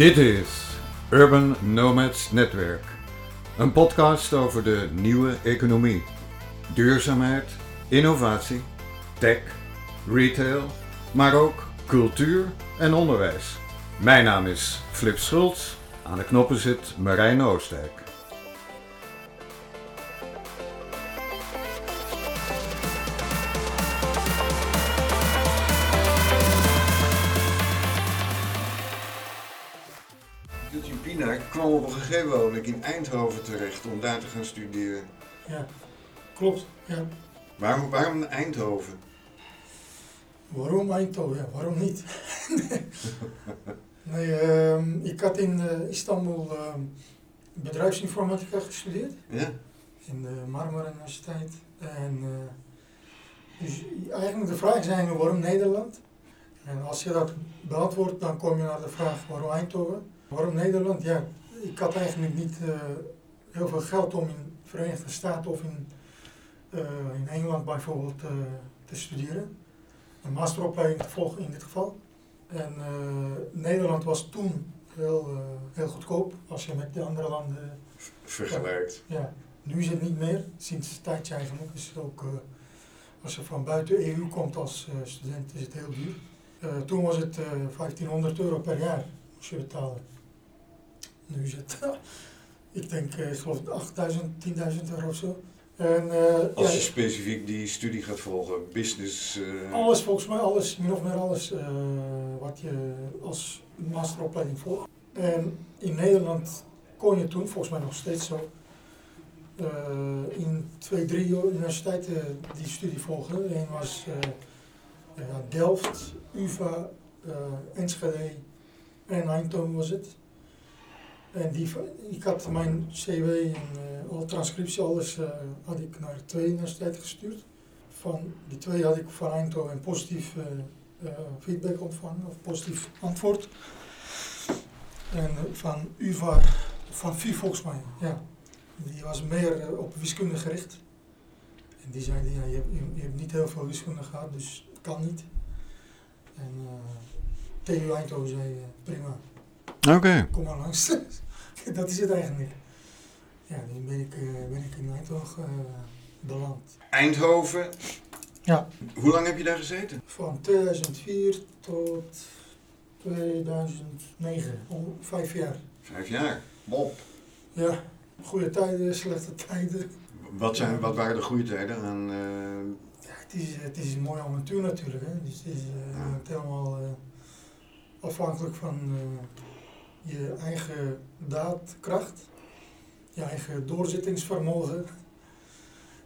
Dit is Urban Nomads Netwerk. Een podcast over de nieuwe economie. Duurzaamheid, innovatie, tech, retail, maar ook cultuur en onderwijs. Mijn naam is Flip Schultz. Aan de knoppen zit Marijn Oostdijk. Gegeven moment in Eindhoven terecht om daar te gaan studeren. Ja, klopt. Ja. Waarom, waarom Eindhoven? Waarom Eindhoven? Ja, waarom niet? nee, ehm, ik had in eh, Istanbul ehm, bedrijfsinformatica gestudeerd. Ja, In de Marmara Universiteit. En eh, dus eigenlijk de vraag eigenlijk waarom Nederland? En als je dat beantwoordt, dan kom je naar de vraag waarom Eindhoven? Waarom Nederland? Ja, ik had eigenlijk niet eh, heel veel geld om in de Verenigde Staten of in, eh, in Engeland bijvoorbeeld eh, te studeren. Een masteropleiding te volgen in dit geval. En Nederland was toen heel, heel goedkoop als je met de andere landen vergelijkt. ja, nu is het niet meer, sinds een tijdje eigenlijk. Is het ook, als je van buiten de EU komt als student, is het heel duur. Toen was het eh 1500 euro per jaar, moest je betalen. Nu het, ik denk, eh, ik geloof 8000, 10.000 euro of zo. En, eh, Als ja, je specifiek die studie gaat volgen, business. eh, alles, volgens mij alles, min of meer alles wat je als masteropleiding volgt. En in Nederland kon je toen, volgens mij nog steeds zo, in twee, drie universiteiten die studie volgen. Eén was Delft, UvA, Enschede en Eindhoven was het. En die, ik had mijn cv en eh, alle transcriptie, alles eh, had ik naar twee universiteiten gestuurd. Van die twee had ik van Eindhoven een positief eh, feedback ontvangen, of positief antwoord. En van UvA, van VI volgens mij, ja. Die was meer op wiskunde gericht. En die zeiden, ja, je, hebt, niet heel veel wiskunde gehad, dus kan niet. En TU Eindhoven zei, prima, Oké. kom maar langs. dat is het eigenlijk. Ja, nu ben ik, eh, ben ik in Eindhoven eh, beland. Eindhoven. Ja. Hoe lang heb je daar gezeten? Van 2004 tot 2009, om vijf jaar. Vijf jaar. Bob. Ja, goede tijden, slechte tijden. Wat, zijn, wat waren de goede tijden aan. eh, Ja, het, is, het is een mooi avontuur natuurlijk. Hè. Dus het is eh, Ja. helemaal afhankelijk van eh, je eigen daadkracht, je eigen doorzettingsvermogen.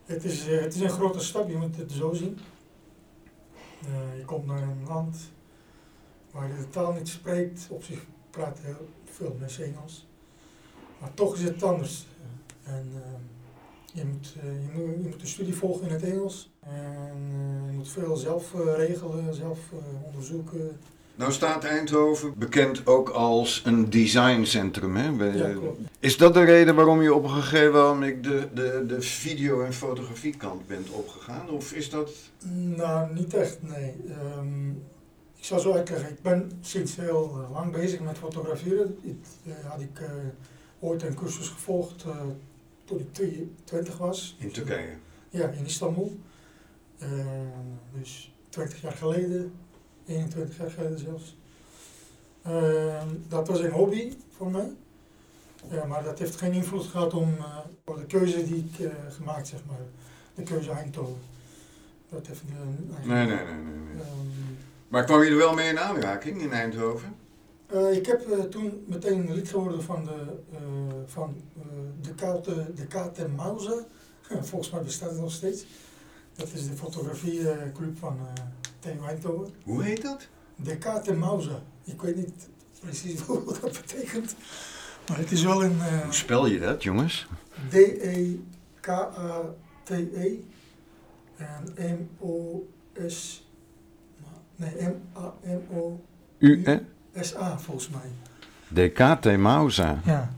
Het is, eh, het is een grote stap, je moet het zo zien. Eh, je komt naar een land waar je de taal niet spreekt. Op zich praten veel mensen Engels. Maar toch is het anders. En ehm, je, moet, eh, je, moet, je studie volgen in het Engels. En eh, je moet veel zelf eh, regelen, zelf eh, onderzoeken. Nou staat Eindhoven bekend ook als een designcentrum. Hè? We- Ja, klopt. Is dat de reden waarom je op een gegeven moment de, de, de video- en fotografiekant bent opgegaan? Of is dat... Nou, niet echt, nee. Ehm, ik zal zo uitleggen. Ik ben sinds heel lang bezig met fotograferen. Ik, eh, had ik eh, ooit een cursus gevolgd eh, toen ik 22 was. In Turkije. Ja, in Istanbul. Eh, dus 20 jaar geleden, 21 jaar geleden zelfs. Ehm, dat was een hobby voor mij. Maar dat heeft geen invloed gehad om, eh, voor de keuze die ik eh, gemaakt zeg maar. De keuze Eindhoven. Dat heeft. Nee, nee, nee. nee, nee. Ehm, Maar kwam je er wel mee in aanraking in Eindhoven? eh, ik heb toen meteen lid geworden van de, van, de, Kate, de Kate Mausa. Volgens mij bestaat het nog steeds. Dat is de fotografieclub van Hoe heet dat? De Kate Mausa. Ik weet niet precies wat dat betekent. Maar het is wel een eh, Hoe spel je dat, jongens? D-E-K-A-T-E en M-O-S. Nee, U, hè? M-A-M-O-S-A volgens mij. Decate Mausa. Ja,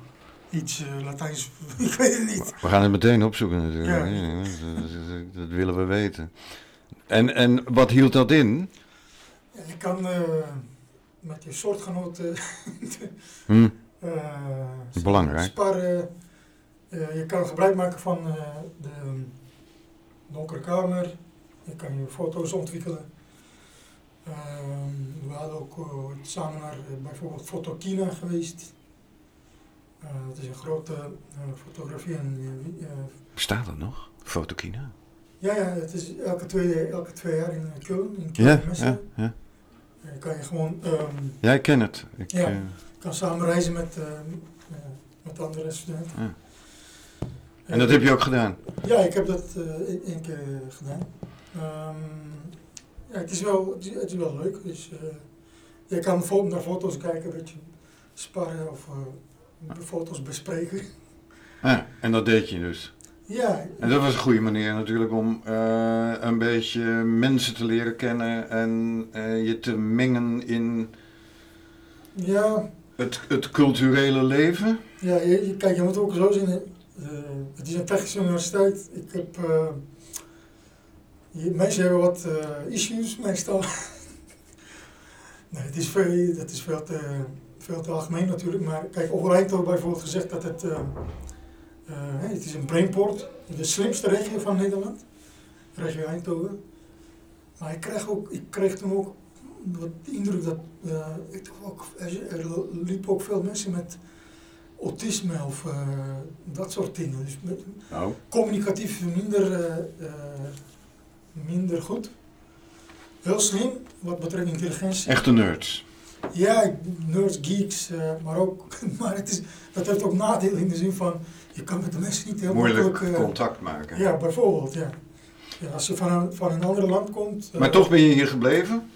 iets eh, Latijns, ik weet het niet. We gaan het meteen opzoeken natuurlijk. Ja. Dat willen we weten. En, en wat hield dat in? Je kan, eh, met je soortgenoten Hm, eh, Belangrijk. sparren. Eh, je kan gebruik maken van de donkere kamer. Je kan je foto's ontwikkelen. Ehm, we hadden ook samen naar bijvoorbeeld Fotokina geweest. Dat is een grote fotografie en Bestaat dat nog? Fotokina? Ja, ja, het is elke twee, elke twee jaar in Köln, in Köln Ja, ja, ja. Je kan je gewoon ehm, Ja, ik ken het. Ik, Ja. eh, kan samen reizen met, eh, met andere studenten. Ja. en dat heb je ook gedaan? Ja, ik heb dat eh, één keer gedaan. Ehm, ja, het is wel, het is, het is wel leuk. Dus, eh, je kan naar foto's kijken, een beetje sparren of eh, de foto's bespreken. Ja, en dat deed je dus. Ja, En dat was een goede manier natuurlijk om eh, een beetje mensen te leren kennen en eh, je te mengen in ja, het, het culturele leven. ja je, je- kijk, je moet ook zo zien. Eh, het is een technische universiteit. Ik heb, je, mensen hebben wat issues meestal. nee, het is veel, dat is veel te, veel te algemeen natuurlijk. Maar kijk, over Eindhoven bijvoorbeeld gezegd dat het, het is een brainport. De slimste regio van Nederland. Regio Eindhoven. Maar ik kreeg, ook, ik kreeg toen ook de indruk dat eh, ik ook, er, liepen ook veel mensen met autisme of eh, dat soort dingen. Dus met, Oh. communicatief minder, eh, eh, minder goed. Heel slim wat betreft intelligentie. Echte nerds. Ja, nerds, geeks, eh, maar ook, maar het is, dat heeft ook nadelen in de zin van, je kan met de mensen niet heel Moeilijk eh, contact maken. ja, bijvoorbeeld, ja. ja. Als je van een, van een ander land komt... eh, Maar toch ben je hier gebleven?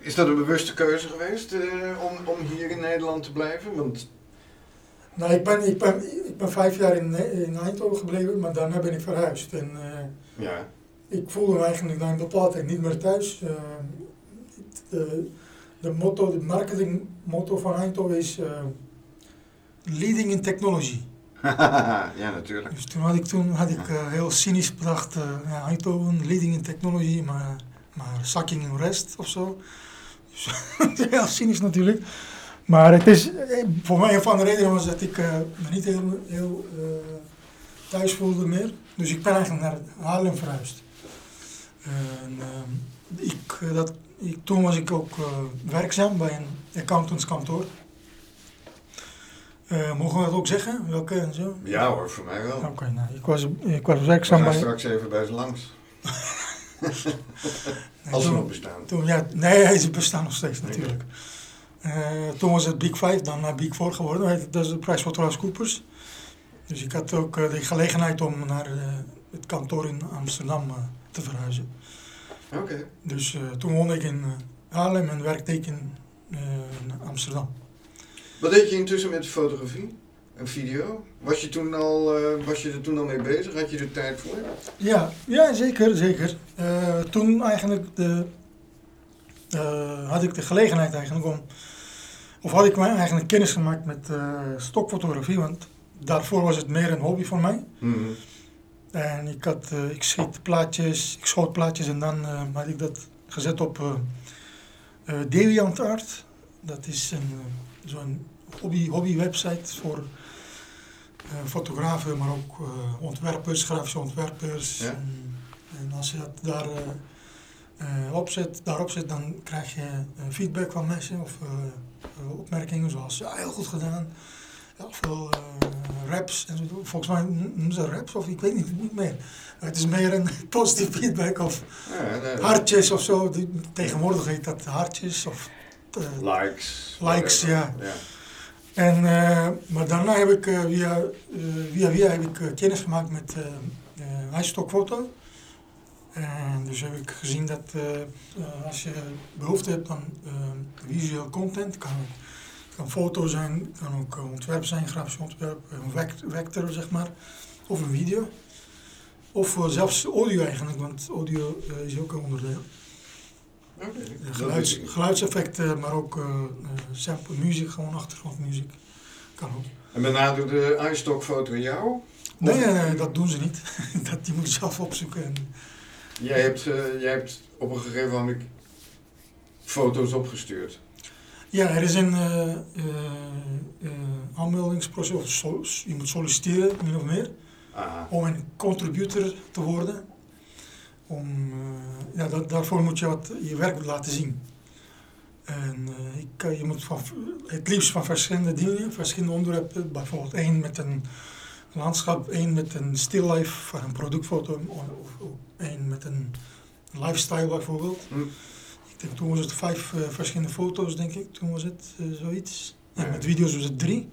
Is dat een bewuste keuze geweest eh, om, om hier in Nederland te blijven? Want Nou, ik ben, ik ben, ik ben vijf jaar in, in Eindhoven gebleven, maar daarna ben ik verhuisd. En ja, ik voelde me eigenlijk na een bepaalde tijd niet meer thuis. Eh, de, de motto, de marketingmotto van Eindhoven is leading in technology. ja natuurlijk. Dus toen had ik, toen had ik eh, heel cynisch bedacht, eh ja, Eindhoven, leading in technology, maar, maar sucking in rest of zo. Dus, heel cynisch natuurlijk. Maar het is, eh, voor mij een van de redenen was dat ik me niet heel, heel thuis voelde meer. Dus ik ben eigenlijk naar Haarlem verhuisd. En, eh, ik, dat, ik, toen was ik ook werkzaam bij een accountantskantoor. Eh, mogen we dat ook zeggen? Welke en zo? Ja hoor, voor mij wel. Oké, nou, ik was, ik was We werkzaam bij... straks even bij ze langs. Nee, Als ze nog bestaan. toen, ja, nee, ze bestaan nog steeds natuurlijk. Eh, toen was het Big Five, dan naar Big Four geworden. Dat is de PricewaterhouseCoopers. Dus ik had ook eh, de gelegenheid om naar het kantoor in Amsterdam te verhuizen. Oké. Dus toen woonde ik in Haarlem en werkte ik in, in Amsterdam. Wat deed je intussen met fotografie en video? Was je, toen al, eh, was je er toen al mee bezig? Had je er tijd voor? Ja, ja zeker, zeker. Eh, toen eigenlijk de, eh, had ik de gelegenheid eigenlijk om, of had ik mij eigenlijk kennis gemaakt met stokfotografie, want daarvoor was het meer een hobby voor mij. Mhm. En ik, had, ik schiet plaatjes, ik schoot plaatjes en dan had ik dat gezet op DeviantArt. Dat is een, zo'n hobby, hobby website voor eh, fotografen, maar ook eh, ontwerpers, grafische ontwerpers. Ja. En, en als je dat daar eh, opzet, daarop zet, dan krijg je feedback van mensen of opmerkingen zoals ja, heel goed gedaan. Heel veel raps en zo. Volgens mij noemen ze raps of ik weet niet, niet meer. Het is meer een positieve feedback of Ja, nee, hartjes of zo. Tegenwoordig heet dat hartjes of... Likes. Likes, whatever. ja. En, eh, maar daarna heb ik eh, via, eh, via via heb ik kennis gemaakt met eh, iStockfoto. En dus heb ik gezien dat als je behoefte hebt aan visueel content, kan, kan foto zijn, kan ook ontwerp zijn, grafisch ontwerp, een vect- vector zeg maar, of een video. Of zelfs audio eigenlijk, want audio is ook een onderdeel. Eh, geluids, niet. geluidseffecten, maar ook eh, eh, sample muziek, gewoon achtergrondmuziek. Kan ook. En benaderde de iStock foto jou? Nee, nee, nee, dat doen ze niet. dat, die moeten zelf opzoeken. En, Jij hebt, eh, jij hebt op een gegeven moment foto's opgestuurd. Ja, er is een eh, eh, eh, aanmeldingsproces, of so- je moet solliciteren, min of meer, Ah, om een contributor te worden. Om, eh, ja, dat, daarvoor moet je wat, je werk laten zien. En eh, ik, kan- je moet van, het liefst van verschillende dingen, verschillende onderwerpen, bijvoorbeeld één met een landschap, één met een still life van een productfoto, of, één met een lifestyle bijvoorbeeld. Hm. Ik denk toen was het vijf eh, verschillende foto's, denk ik. Toen was het eh, zoiets. En met video's was het drie.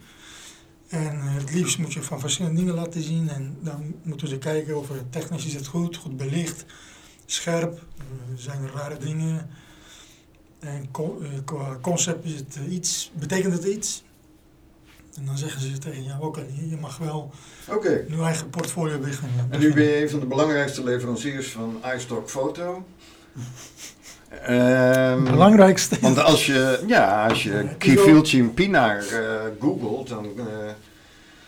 En eh, het liefst moet je van verschillende dingen laten zien. En dan moeten ze kijken of technisch is het goed, goed belicht, scherp. eh, zijn er rare dingen. En eh, qua concept is het iets, betekent het iets. En dan zeggen ze tegen jou, oké, je mag wel Oké. nu eigen portfolio beginnen. En nu ben je een van de belangrijkste leveranciers van iStock Photo. Ehm, belangrijkste. want als je, ja, als je eh googelt, dan, eh,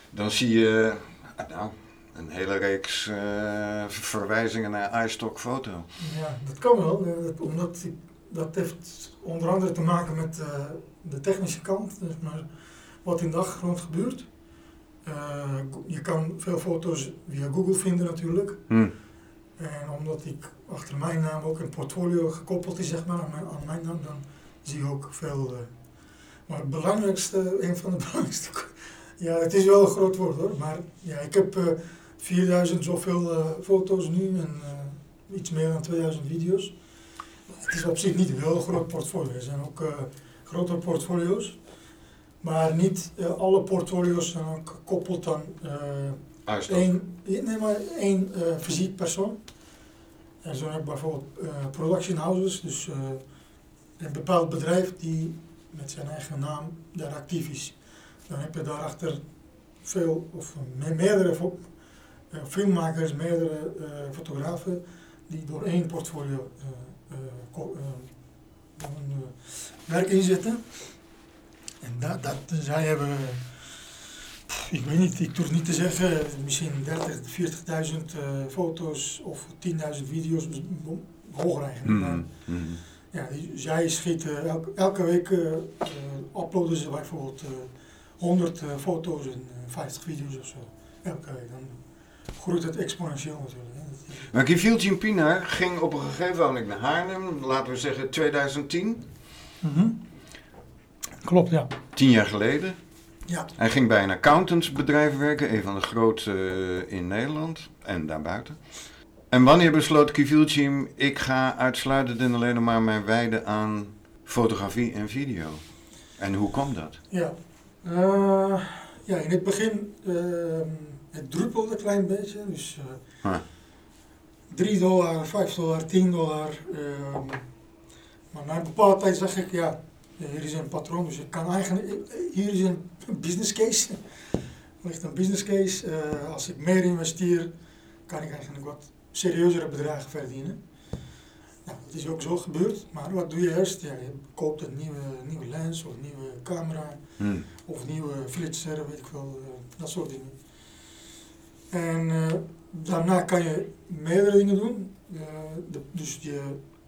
dan zie je eh, nou, een hele reeks verwijzingen naar iStock Photo. Ja, dat kan wel. dat- omdat dat heeft onder andere te maken met de technische kant. Dus maar wat in de achtergrond gebeurt. Je kan veel foto's via Google vinden natuurlijk. Hm. En omdat ik achter mijn naam ook een portfolio gekoppeld is zeg maar, aan, mijn, naam, dan zie je ook veel. eh, maar het belangrijkste, een van de belangrijkste. Ja, het is wel een groot woord hoor. Maar ja, ik heb eh 4000 zoveel eh, foto's nu en iets meer dan 2000 video's. Het is op zich niet een heel groot portfolio. Er zijn ook grotere portfolio's. Maar niet alle portfolio's zijn ook gekoppeld aan eh, één, nee, maar één eh, fysiek persoon. En zo heb ik bijvoorbeeld eh, production houses, dus eh, een bepaald bedrijf die met zijn eigen naam daar actief is. Dan heb je daarachter veel, of me- meerdere eh, filmmakers, meerdere eh, fotografen die door één portfolio eh, eh, eh, hun, eh, werk inzetten. En dat, dat, zij hebben ik weet niet, ik durf niet te zeggen, misschien 30, 40.000 eh, foto's of 10.000 video's, hoger eigenlijk. Maar, Hm, hm. ja, zij schieten elke, elke week eh, eh, uploaden ze bijvoorbeeld eh 100 eh, foto's en eh, 50 video's of zo. Elke week. Dan groeit het exponentieel natuurlijk. Maar Kifilcim Pinar ging op een gegeven moment naar Haarlem, laten we zeggen 2010, Klopt, ja. tien jaar geleden. Ja, Hij ging bij een accountantsbedrijf werken, een van de grootste eh, in Nederland en daarbuiten. En wanneer besloot Kifilcim, ik ga uitsluitend en alleen maar mij wijden aan fotografie en video? En hoe kwam dat? ja. Eh, ja, in het begin, ehm, het druppelde een klein beetje. Dus eh Huh. 3 dollar, 5 dollar, 10 dollar. ehm, maar na een bepaalde tijd zag ik, ja, hier is een patroon, dus ik kan eigenlijk, hier is een business case. Er ligt een business case. eh, als ik meer investeer, kan ik eigenlijk wat serieuzere bedragen verdienen. Nou, dat is ook zo gebeurd, maar wat doe je eerst? Ja, je koopt een nieuwe, nieuwe lens of een nieuwe camera Hm. of nieuwe flitser, weet ik wel, eh, dat soort dingen. En eh, daarna kan je meerdere dingen doen. Eh, de- dus je,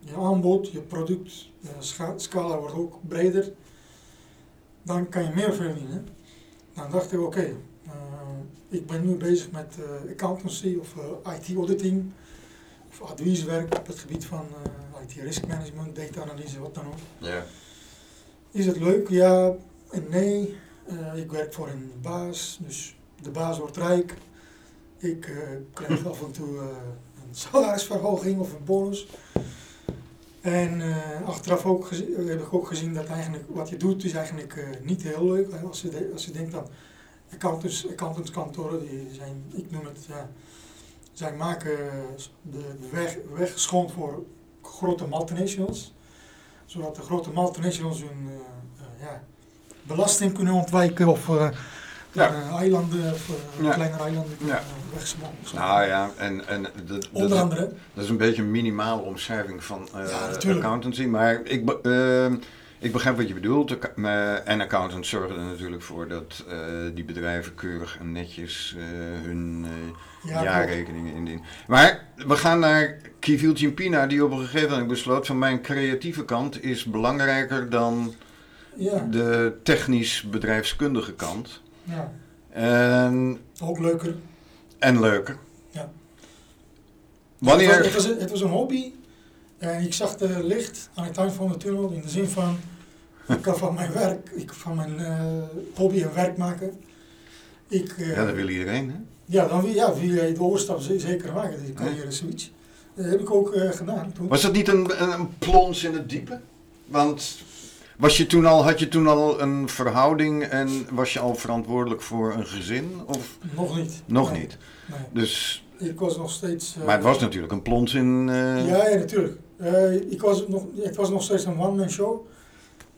je aanbod, je product, eh, scha- scala wordt ook breder. Dan kan je meer verdienen. Dan dacht ik, oké, eh, ik ben nu bezig met eh, accountancy of eh, IT-auditing. Of advieswerk op het gebied van eh, IT-risk management, data-analyse, wat dan ook. Ja. Is het leuk? Ja en nee. Eh, ik werk voor een baas, dus de baas wordt rijk. Ik eh, krijg af en toe eh, een salarisverhoging of een bonus. En eh, achteraf ook heb ik ook gezien dat eigenlijk wat je doet is eigenlijk eh, niet heel leuk. Als je, als je denkt aan accountants, accountantskantoren, die zijn, ik noem het, ja, zij maken de, de weg, weg schoon voor grote multinationals zodat de grote multinationals hun eh, eh, ja, belasting kunnen ontwijken of eh, Ja. eh, eilanden of eh, Ja. kleine eilanden Ja. eh, wegsmokkelen. Nou ja, en, en dat, Onder is, andere. dat is een beetje een minimale omschrijving van eh, accountancy. Maar ik, eh, ik begrijp wat je bedoelt. De eh, En accountants zorgen er natuurlijk voor dat eh, die bedrijven keurig en netjes eh, hun eh, Ja, jaarrekeningen indienen. Maar we gaan naar Kivil Cimpina, die op een gegeven moment besloot van mijn creatieve kant is belangrijker dan Ja, de technisch bedrijfskundige kant. Ja. En, ook leuker. en leuker. Ja. Het, Wanneer... was, het, was, een- het was een hobby en ik zag de licht aan het eind van de tunnel in de zin van ik kan van mijn werk, ik van mijn eh, hobby een werk maken. Ik, eh, Ja, dat wil iedereen, hè? ja, dan wil, ja, wil jij de overstap ze- zeker maken, die carrière switch. Dat heb ik ook eh, gedaan toen. Was dat niet een, een, een plons in het diepe? Want was je toen al, had je toen al een verhouding en was je al verantwoordelijk voor een gezin? Of Nog niet. nog Nee, niet? Nee. Dus, Ik was nog steeds... eh, maar het was natuurlijk een plons in... eh, Ja, ja, natuurlijk. Eh, ik was nog, het was nog steeds een one-man show.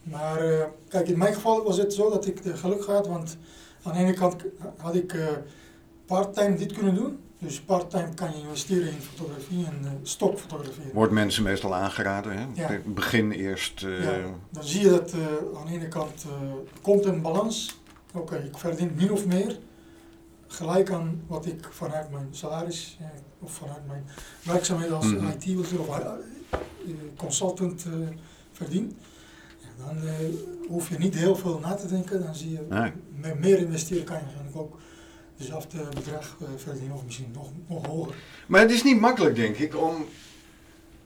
Maar kijk, in mijn geval was het zo dat ik de geluk had, want aan de ene kant had ik part-time dit kunnen doen. Dus part-time kan je investeren in fotografie en eh stokfotografie. Wordt mensen meestal aangeraden, hè? Ja. Begin eerst... eh, Ja. Dan zie je dat eh, aan de ene kant eh, komt een balans. Oké, ik verdien min of meer. Gelijk aan wat ik vanuit mijn salaris eh, of vanuit mijn werkzaamheid als Mhm. IT of eh, eh, consultant eh, verdien. Dan eh, hoef je niet heel veel na te denken. Dan zie je Nee. met meer investeren kan je waarschijnlijk ook dezelfde bedrag eh, verdienen of misschien nog, nog hoger. Maar het is niet makkelijk, denk ik, om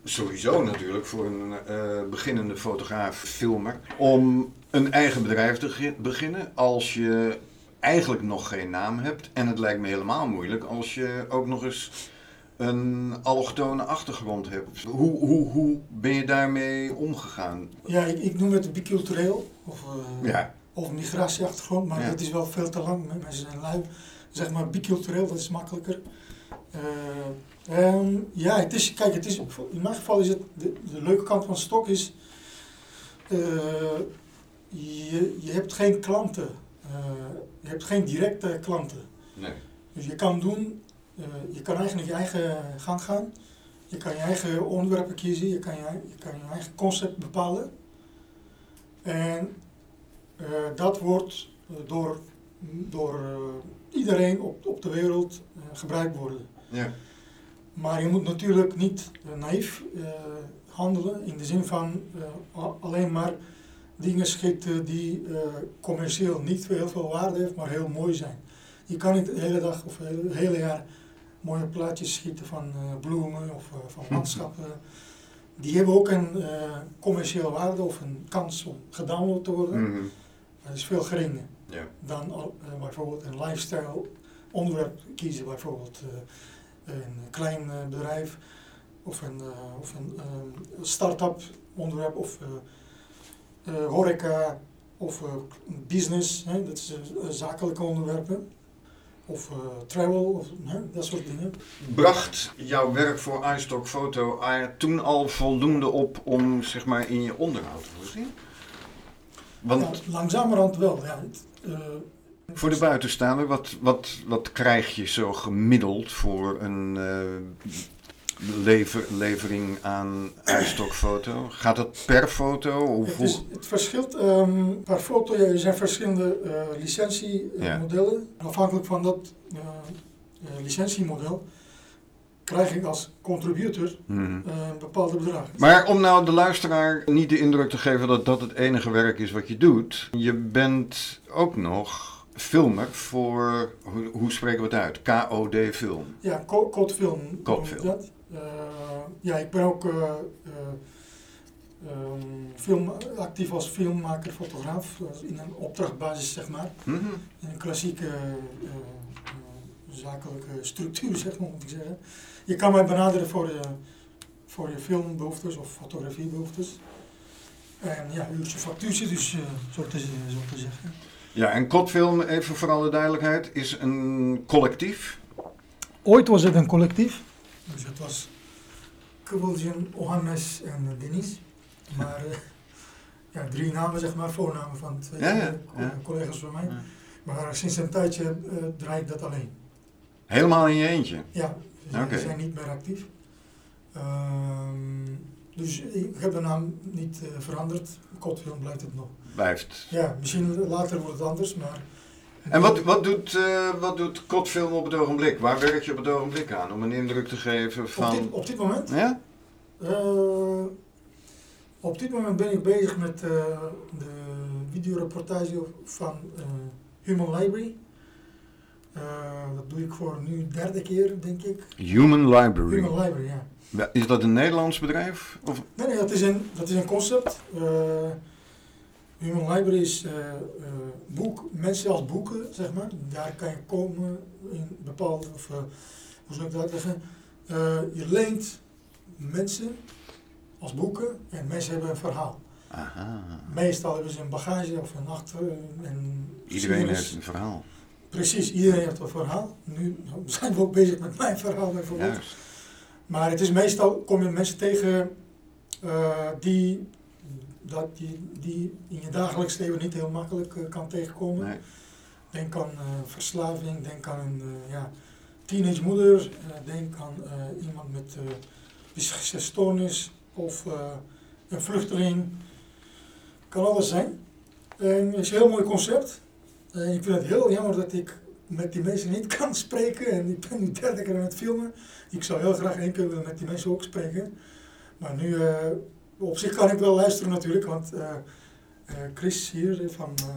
sowieso natuurlijk voor een eh, beginnende fotograaf, filmer, om een eigen bedrijf te beginnen als je eigenlijk nog geen naam hebt. En het lijkt me helemaal moeilijk als je ook nog eens een allochtone achtergrond hebt. Hoe, hoe, hoe ben je daarmee omgegaan? Ja, ik, ik noem het bicultureel. Of, eh, Ja, of migratieachtergrond, maar Ja. dat is wel veel te lang. Mensen zijn lui. Zeg maar bicultureel, dat is makkelijker. Eh, en ja, het is, kijk, het is, in mijn geval is het, de, de leuke kant van stok is, eh, je, je hebt geen klanten. Eh, je hebt geen directe klanten. nee. Dus je kan doen, je kan eigenlijk je eigen gang gaan. Je kan je eigen onderwerpen kiezen, je kan je, je, kan je eigen concept bepalen. En dat wordt door, door iedereen op, op de wereld eh, gebruikt worden. Ja. Maar je moet natuurlijk niet eh, naïef eh, handelen in de zin van alleen maar dingen schieten die commercieel niet heel veel waarde heeft, maar heel mooi zijn. Je kan niet de hele dag of het hele, jaar mooie plaatjes schieten van bloemen of van landschappen. Die hebben ook een commerciële waarde of een kans om gedownload te worden. Mhm. Dat is veel geringer ja. dan eh, bijvoorbeeld een lifestyle onderwerp kiezen, bijvoorbeeld eh, een klein eh, bedrijf of een, of een start-up onderwerp of horeca of business, hè, dat is zakelijke onderwerpen. Of travel, of hè, dat soort dingen. Bracht jouw werk voor iStock Foto er toen al voldoende op om zeg maar in je onderhoud te voorzien? Want Ja, langzamerhand wel. Ja, het, Voor de buitenstaander, wat, wat, wat krijg je zo gemiddeld voor een eh, lever, levering aan uitstokfoto? Gaat dat per foto? Of Het, hoe? is, het verschilt ehm, per foto. Er zijn verschillende Ja. licentiemodellen. Afhankelijk van dat eh, licentiemodel krijg ik als contributor Mhm. eh, een bepaalde bedrag. Maar om nou de luisteraar niet de indruk te geven dat dat het enige werk is wat je doet. Je bent ook nog filmer voor, hoe, hoe spreken we het uit? KOD Film. Ja, Codefilm. ik dat. Eh, ja, ik ben ook eh, eh, ehm, film, actief als filmmaker, fotograaf. eh, In een opdrachtbasis, zeg maar. Mhm. in een klassieke eh, eh, zakelijke structuur, zeg maar, moet ik zeggen. Je kan mij benaderen voor je, voor je filmbehoeftes of fotografiebehoeftes. En ja, uurtje factuurtje, dus eh, zo, te, zo te zeggen. Ja, en Kotfilm, even voor alle duidelijkheid, is een collectief. Ooit was het een collectief. Dus het was Kubbeljen, Ohannes en eh, Denis. Maar eh, ja, drie namen, zeg maar, voornamen van twee Ja, ja, eh, ja. collega's van mij. Ja. Maar sinds een tijdje eh draai ik dat alleen. Helemaal in je eentje. Ja, ze zijn, niet meer actief. Ehm, dus ik heb de naam niet eh, veranderd. Kotfilm blijft het nog. Blijft. Ja, misschien later wordt het anders, maar... En wat, wat, doet, eh, wat doet Kotfilm op het ogenblik? Waar werk je op het ogenblik aan? Om een indruk te geven Op dit, van... op dit moment? Ja? eh, op dit moment ben ik bezig met de videoreportage van Human Library. Eh, dat doe ik voor nu derde keer, denk ik. Human Library. Human Library, ja. Ja, Is dat een Nederlands bedrijf? Of? Nee, nee, dat is een, dat is een concept. Eh, Human Library is eh, eh, boek, mensen als boeken, zeg maar. Daar kan je komen in bepaalde, of eh, hoe zou ik dat uitleggen? Eh, je leent mensen als boeken en mensen hebben een verhaal. Aha. Meestal hebben ze een bagage of een achter. En Iedereen heeft een verhaal. Precies, iedereen heeft een verhaal. Nu zijn we ook bezig met mijn verhaal bijvoorbeeld. Juist. Maar het is meestal, kom je mensen tegen eh, die, dat die, die in je dagelijks leven niet heel makkelijk eh, kan tegenkomen. Nee. Denk aan eh, verslaving, denk aan een ja, teenage moeder, denk aan iemand met psychische stoornis of een vluchteling. Kan alles zijn. En het is een heel mooi concept. En ik vind het heel jammer dat ik met die mensen niet kan spreken. En ik ben nu derde keer aan het filmen. Ik zou heel graag één keer willen met die mensen ook spreken. Maar nu, eh, op zich kan ik wel luisteren natuurlijk, want eh, eh, Chris hier eh, van eh,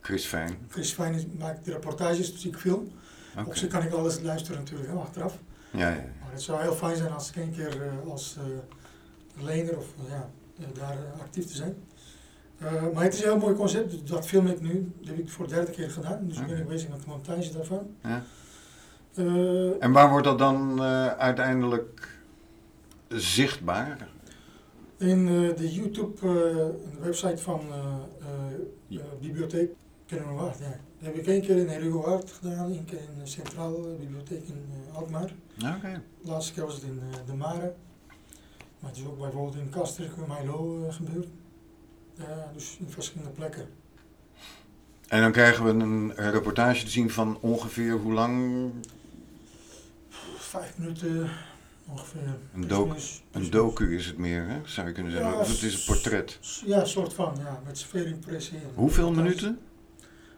Chris Fijn. Chris Fijn is- maakt de reportages, dus ik film. Oké. Op zich kan ik alles luisteren natuurlijk, hè, achteraf. Ja, ja, ja. Maar het zou heel fijn zijn als ik een keer eh, als eh lener of eh, ja, eh, daar eh, actief te zijn. Eh, maar het is een heel mooi concept, dat film ik nu. Dat heb ik voor de derde keer gedaan, dus ik ben ik bezig met de montage daarvan. Ja. Eh, En waar wordt dat dan eh, uiteindelijk zichtbaar? in de YouTube, eh, een website van Bibliotheek Kennemerwaard, ja. Dat heb ik één keer in Herugewaard gedaan, één keer in de Centrale Bibliotheek in Alkmaar. De laatste keer was het in De Mare. Maar het is ook bijvoorbeeld in Kastrikum en Milo gebeurd. Ja, dus in verschillende plekken. En dan krijgen we een reportage te zien van ongeveer hoe lang Vijf minuten ongeveer. Een Plus, doc- minus, een docu is het meer, hè? zou je kunnen zeggen. Ja, of het is een portret. Ja, een soort van, ja, met sfeerimpressie. Hoeveel minuten?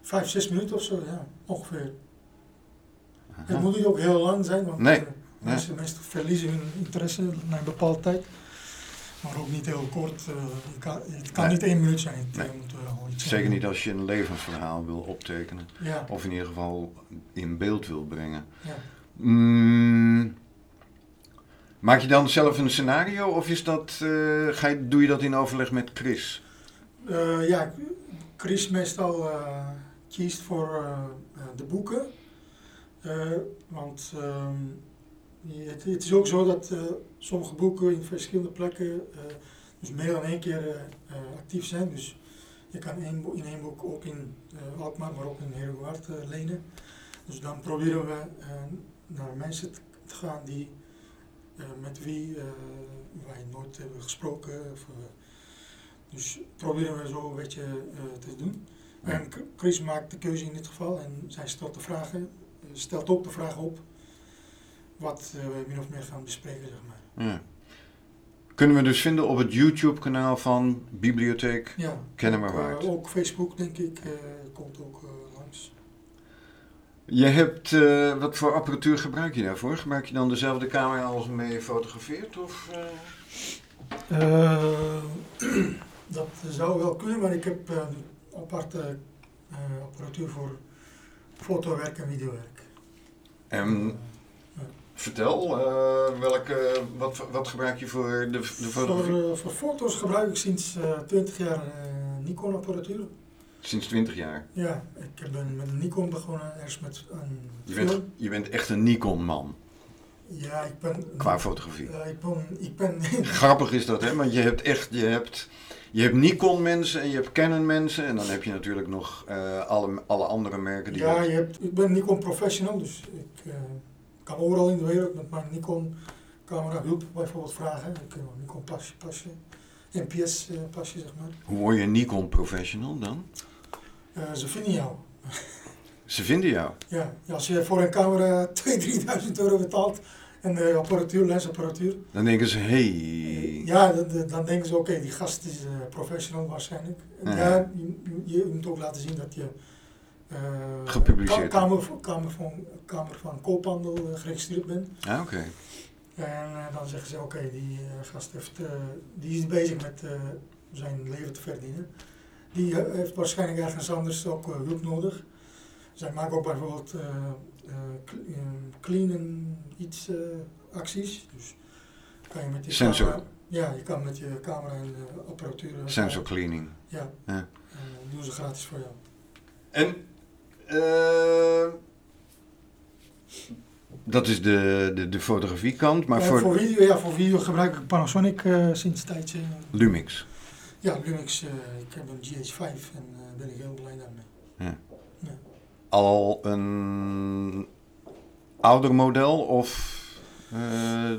Vijf, zes minuten of zo, ja, ongeveer. Het moet niet ook heel lang zijn, want Nee, eh, mensen, mensen verliezen hun interesse na een bepaalde tijd. Maar ook niet heel kort. eh, kan, het kan Nee. niet één minuut zijn. Het Nee. moet wel iets Zeker zijn. niet als je een levensverhaal wil optekenen. Ja, Of in ieder geval in beeld wil brengen. ja. Mm, maak je dan zelf een scenario of is dat, eh, ga je, doe je dat in overleg met Chris? Eh, ja, Chris meestal kiest voor de boeken. Want ehm, het, is ook zo dat eh, sommige boeken in verschillende plekken eh, dus meer dan één keer eh, actief zijn. Dus je kan één, in één boek ook in Alkmaar, maar ook in Herengewaard eh lenen. Dus dan proberen we naar mensen te, gaan die, met wie wij nooit hebben gesproken. Of, dus proberen we zo een beetje te doen. En Chris maakt de keuze in dit geval en zij stelt de vragen, stelt ook de vraag op wat eh, we min of meer gaan bespreken, zeg maar. Ja. Kunnen we dus vinden op het YouTube-kanaal van Bibliotheek Ja, Kennemerwaard. ook, eh, ook Facebook, denk ik, eh, komt ook langs. Je hebt, wat voor apparatuur gebruik je daarvoor? Gebruik je dan dezelfde camera als waarmee je fotografeert? Of, dat zou wel kunnen, maar ik heb aparte apparatuur voor fotowerk en videowerk. En vertel, eh, welke, wat, wat gebruik je voor de, de fotografie? Voor, eh, voor foto's gebruik ik sinds eh 20 jaar eh, Nikon apparatuur. Sinds 20 jaar. Ja, ik ben met een Nikon begonnen, eerst met een Je film. bent, je bent echt een Nikon-man Ja, ik ben... qua fotografie. Eh, ik ben... Ik ben Grappig is dat, hè? Want je hebt echt, je hebt, je hebt Nikon-mensen en je hebt Canon-mensen. En dan heb je natuurlijk nog alle, alle andere merken die... ja, je hebt, ik ben Nikon professional, dus ik kan overal in de wereld met mijn Nikon camera hulp bijvoorbeeld vragen. Ik kan een Nikon pasje, NPS eh, pasje zeg maar. Hoe word je Nikon-professional dan? Eh, ze vinden jou. Ze vinden jou. Ja, als je voor een camera 2.000, 3.000 euro betaalt en de apparatuur, lensapparatuur, Dan denken ze, hey, ja, dan, dan denken ze oké, die gast is eh, professional waarschijnlijk. En Ja. ja, je, je moet ook laten zien dat je eh, Gepubliceerd. ka- kamer, kamer, van, kamer van koophandel eh, geregistreerd bent. ja oké. En eh, dan zeggen ze oké, die eh, gast heeft, eh, die is bezig met eh, zijn leven te verdienen. die eh, heeft waarschijnlijk ergens anders ook eh, hulp nodig. Zij maken ook bijvoorbeeld eh, eh, cl- eh, clean en iets eh, acties. Dus kan je met je Sensor. camera- ja, je kan met je camera en eh, apparatuur. eh, Sensor cleaning. Ja. Ja. En eh, doen ze gratis voor jou. En eh, dat is de, de, de fotografiekant, maar Eh, voor, voor, video, ja, voor video gebruik ik Panasonic eh, sinds een tijdje. Lumix. Ja, Lumix, eh, ik heb een GH5 en eh ben ik heel blij daarmee. Al een ouder model of... eh,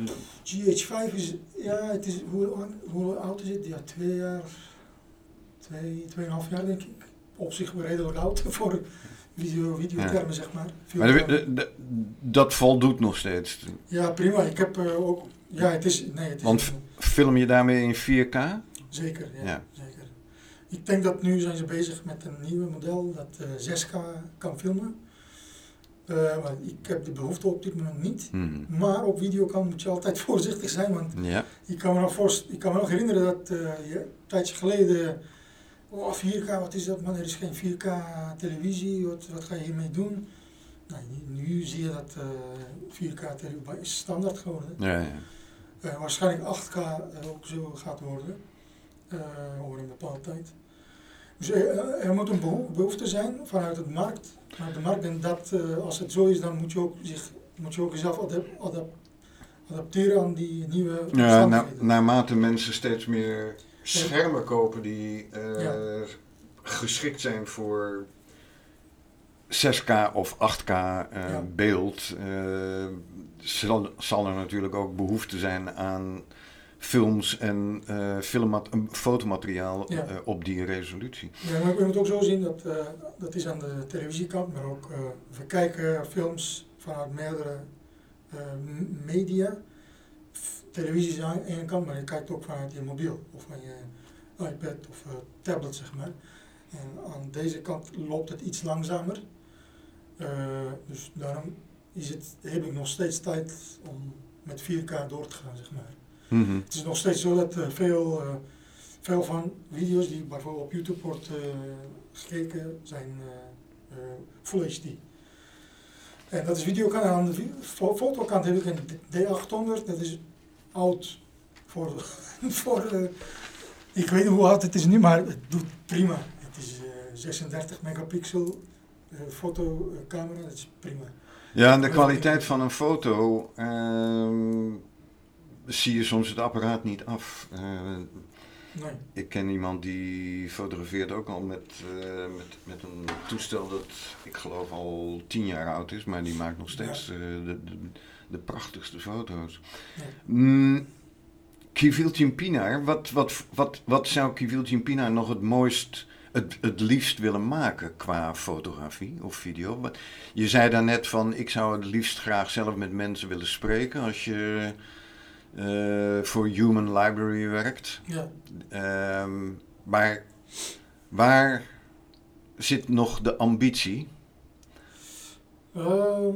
GH5 is, ja, het is, hoe, hoe oud is het? Ja, twee jaar, twee, tweeënhalf jaar denk ik. Op zich wel redelijk oud voor video, videotermen, zeg maar. maar de- dat voldoet nog steeds. Ja, prima. Ik heb eh, ook, ja, het is, nee, het is, Want- Film je daarmee in 4K? zeker, ja, Ja. zeker. Ik denk dat nu zijn ze bezig met een nieuw model dat eh 6K kan filmen. Eh, maar ik heb de behoefte op dit moment niet. Mhm. Maar op videokant moet je altijd voorzichtig zijn, want Ja. Ik kan me nog, voorst- ik kan me nog herinneren dat je, een tijdje geleden, oh 4K, wat is dat man, er is geen 4K televisie, wat, wat ga je hiermee doen? Nou, nu, zie je dat eh 4K televisie is standaard geworden. Ja, ja. Eh, waarschijnlijk 8K eh, ook zo gaat worden, eh, over een bepaalde tijd. Dus er, er moet een beho- behoefte zijn vanuit het markt, vanuit de markt. En dat, eh, als het zo is, dan moet je ook, zich, moet je ook jezelf adap- adap- adapteren aan die nieuwe Ja, na, naarmate mensen steeds meer schermen kopen die eh, Ja. geschikt zijn voor 6K of 8K eh, Ja. beeld, eh, zal, zal er natuurlijk ook behoefte zijn aan films en filmmat- fotomateriaal Ja. op die resolutie. Ja, maar je moet ook zo zien dat dat is aan de televisiekant, maar ook we kijken films vanuit meerdere media. F- Televisie is aan de ene kant, maar je kijkt ook vanuit je mobiel of van je iPad of eh, tablet, zeg maar. En aan deze kant loopt het iets langzamer. Eh, dus daarom is het, heb ik nog steeds tijd om met 4K door te gaan, zeg maar. Mhm. Het is nog steeds zo dat eh, veel, veel van video's die bijvoorbeeld op YouTube wordt gekeken zijn Full HD. En dat is videokant. Aan de fotokant heb ik een D- D800, dat is oud voor, voor eh, ik weet niet hoe oud het is nu, maar het doet prima. Het is eh, 36 megapixel eh, fotocamera, dat is prima. Ja, en de kwaliteit van een foto ehm, zie je soms het apparaat niet af. Nee. Ik ken iemand die fotografeert ook al met, met, met een toestel dat ik geloof al tien jaar oud is, maar die maakt nog steeds de, de, de prachtigste foto's. Ja. Mm, Pinar, wat, wat, wat, wat zou Kiviltje Pinar nog het mooist, het, het liefst willen maken qua fotografie of video? Je zei daarnet van, ik zou het liefst graag zelf met mensen willen spreken als je eh, voor Human Library werkt. Ja. Ehm, maar waar zit nog de ambitie? Ehm,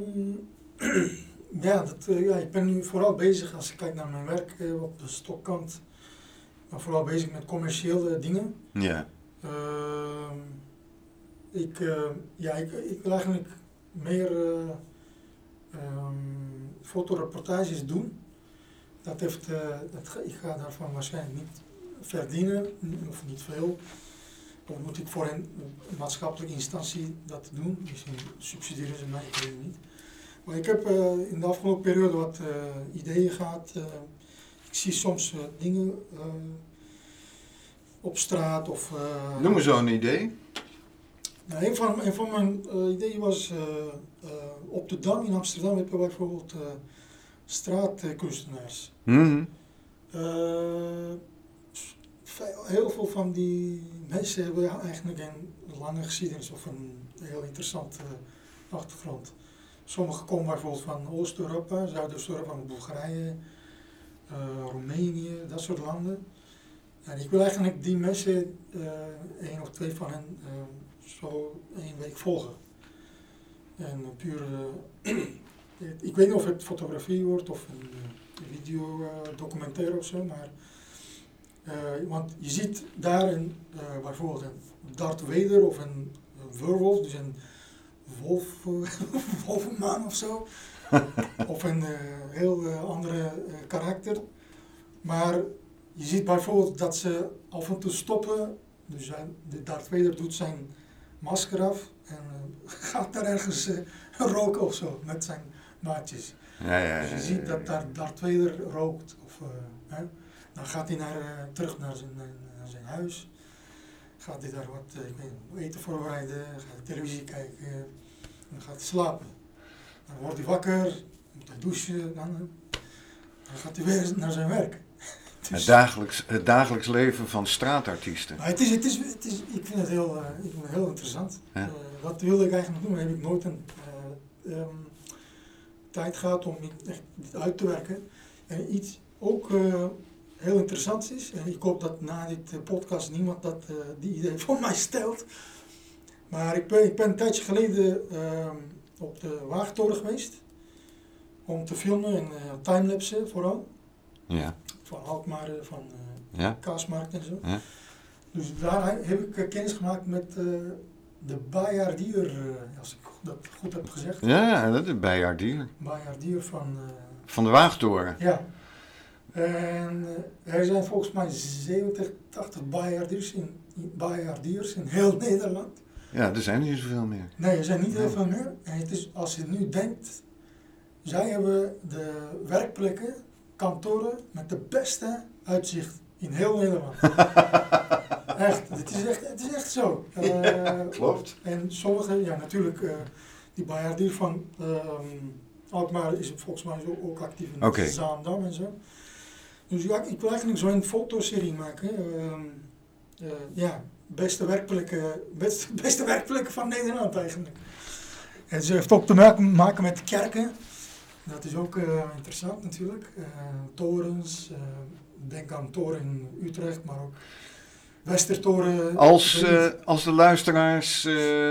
ja, dat, eh, ja, ik ben nu vooral bezig, als ik kijk naar mijn werk eh, op de stokkant, maar vooral bezig met commerciële dingen. Ja. Ehm, ik, eh, ja, ik, ik wil eigenlijk meer ehm, fotoreportages doen. Dat heeft, eh, dat, ga- ik ga daarvan waarschijnlijk niet verdienen, of niet veel. Of moet ik voor een maatschappelijke instantie dat doen? Misschien subsidiëren ze mij, ik weet het niet. Maar ik heb eh, in de afgelopen periode wat eh, ideeën gehad. eh, ik zie soms dingen op straat of... Noem eens zo'n idee. nou, een, van, een van mijn ideeën was op de Dam in Amsterdam heb je bijvoorbeeld straatkunstenaars. Mhm. Heel veel van die mensen hebben eigenlijk een lange geschiedenis of een heel interessante achtergrond. Sommigen komen bijvoorbeeld van Oost-Europa, Zuidoost-Europa, van Bulgarije, eh, Roemenië, dat soort landen. En ik wil eigenlijk die mensen, eh één of twee van hen, eh, zo één week volgen. En puur, ik weet niet of het fotografie wordt of een, video documentaire of zo, maar want je ziet daarin eh, bijvoorbeeld een Darth of een, een werewolf, dus een wolf, wolvenman of zo. of een eh, heel eh, andere eh, karakter. Maar je ziet bijvoorbeeld dat ze af en toe stoppen. Dus zijn, de Darth Vader doet zijn masker af en eh, gaat daar ergens eh, roken of zo met zijn maatjes. Ja, ja, Dus je ziet dat daar Darth Vader rookt. Of, eh, hè. Dan gaat hij naar, eh, terug naar zijn, naar zijn huis. Gaat hij daar wat eh, ik weet, eten voorbereiden, gaat hij televisie kijken. Dan gaat hij slapen. Dan wordt hij wakker, moet hij douchen. Dan, eh, dan gaat hij weer naar zijn werk. Het, Dus- dagelijks, het dagelijks leven van straatartiesten. maar het is, het is, het is, ik vind het heel, eh, ik vind het heel interessant. Ja. Eh, dat wilde ik eigenlijk doen, heb ik nooit een eh, ehm, tijd gehad om dit echt uit te werken. En iets ook heel interessants is, en ik hoop dat na dit podcast niemand dat, die idee voor mij stelt. Maar ik ben, ik ben een tijdje geleden ehm, op de Waagtoren geweest om te filmen en eh timelapsen vooral. Ja, Van Alkmaar, eh, van eh, ja. Kaasmarkt en zo. Ja. Dus daar heb ik kennis gemaakt met de Bajardier, als ik dat goed heb gezegd. Ja, dat is bijaardier. Bajardier van, Van de Waagtoren. ja. En er zijn volgens mij 70, 80 Bajardiers in, in, Bajardiers in heel Nederland. Ja, er zijn niet zoveel meer. Nee, er zijn niet heel veel meer. En het is, als je nu denkt, zij hebben de werkplekken, kantoren met de beste uitzicht in heel Nederland. echt, het is echt, het is echt zo. Eh, Klopt. en sommige, ja natuurlijk, eh, die Bajardier van ehm Alkmaar is volgens mij zo ook actief in Oké. Zaandam en zo. Dus ja, ik wil eigenlijk zo'n fotoserie maken. ehm, eh, ja, beste werkplekken, beste, beste werkplekken van Nederland eigenlijk. En ze heeft ook te maken, met kerken. Dat is ook eh, interessant natuurlijk. Eh, torens, eh, denk aan toren in Utrecht, maar ook Westertoren. Als, als de luisteraars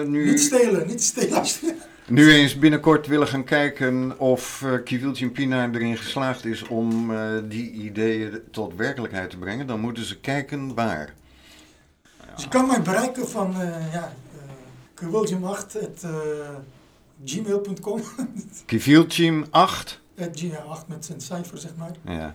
nu, Niet stelen, niet stelen. nu eens binnenkort willen gaan kijken of uh, Kiviltje Pina erin geslaagd is om die ideeën tot werkelijkheid te brengen, dan moeten ze kijken waar. Dus je kan mij bereiken van uh, ja, uh, 8 at gmail.com. Kiviltje 8 at gmail 8 met zijn cijfer zeg maar. Ja.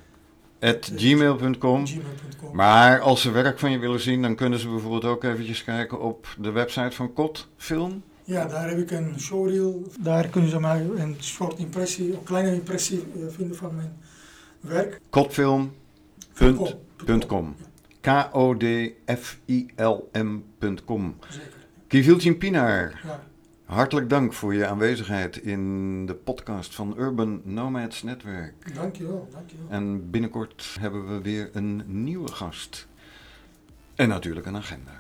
At gmail.com. gmail.com. Maar als ze werk van je willen zien, dan kunnen ze bijvoorbeeld ook eventjes kijken op de website van Kot Film. Ja, daar heb ik een showreel. Daar kunnen ze mij een soort impressie, een kleine impressie uh, vinden van mijn werk. Kotfilm.com K-O-D-F-I-L-M.com. Kiviltje Pinaar, Ja. hartelijk dank voor je aanwezigheid in de podcast van Urban Nomads Netwerk. Dankjewel, dankjewel. En binnenkort hebben we weer een nieuwe gast. En natuurlijk een agenda.